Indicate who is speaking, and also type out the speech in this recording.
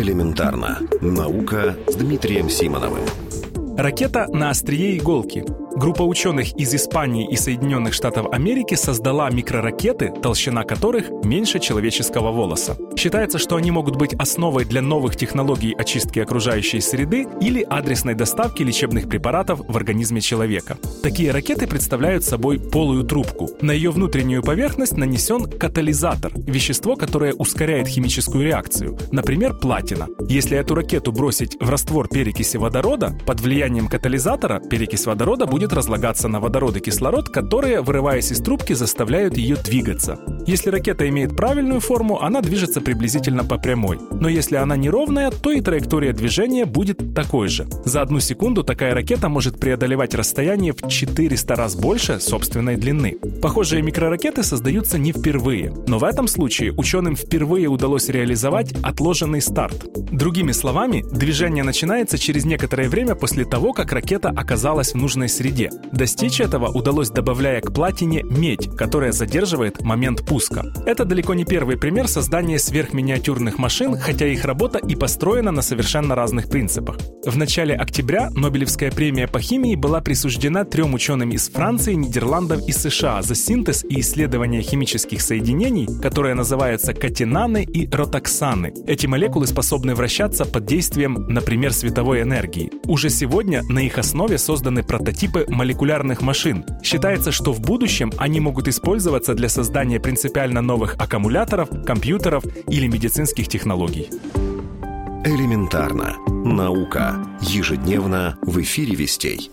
Speaker 1: Элементарно. Наука с Дмитрием Симоновым.
Speaker 2: Ракета на острие иголки. Группа ученых из Испании и Соединенных Штатов Америки создала микроракеты, толщина которых меньше человеческого волоса. Считается, что они могут быть основой для новых технологий очистки окружающей среды или адресной доставки лечебных препаратов в организме человека. Такие ракеты представляют собой полую трубку. На ее внутреннюю поверхность нанесен катализатор, вещество, которое ускоряет химическую реакцию, например, платина. Если эту ракету бросить в раствор перекиси водорода, под влиянием катализатора перекись водорода будет разлагаться на водород и кислород, которые, вырываясь из трубки, заставляют ее двигаться. Если ракета имеет правильную форму, она движется приблизительно по прямой. Но если она неровная, то и траектория движения будет такой же. За одну секунду такая ракета может преодолевать расстояние в 400 раз больше собственной длины. Похожие микроракеты создаются не впервые, но в этом случае ученым впервые удалось реализовать отложенный старт. Другими словами, движение начинается через некоторое время после того, как ракета оказалась в нужной среде. Достичь этого удалось, добавляя к платине медь, которая задерживает момент пуска. Это далеко не первый пример создания сверхминиатюрных машин, хотя их работа и построена на совершенно разных принципах. В начале октября Нобелевская премия по химии была присуждена трем ученым из Франции, Нидерландов и США за синтез и исследование химических соединений, которые называются катинаны и ротоксаны. Эти молекулы способны вращаться под действием, например, световой энергии. Уже сегодня на их основе созданы прототипы типы молекулярных машин. Считается, что в будущем они могут использоваться для создания принципиально новых аккумуляторов, компьютеров или медицинских технологий.
Speaker 1: Элементарно. Наука. Ежедневно в эфире вестей.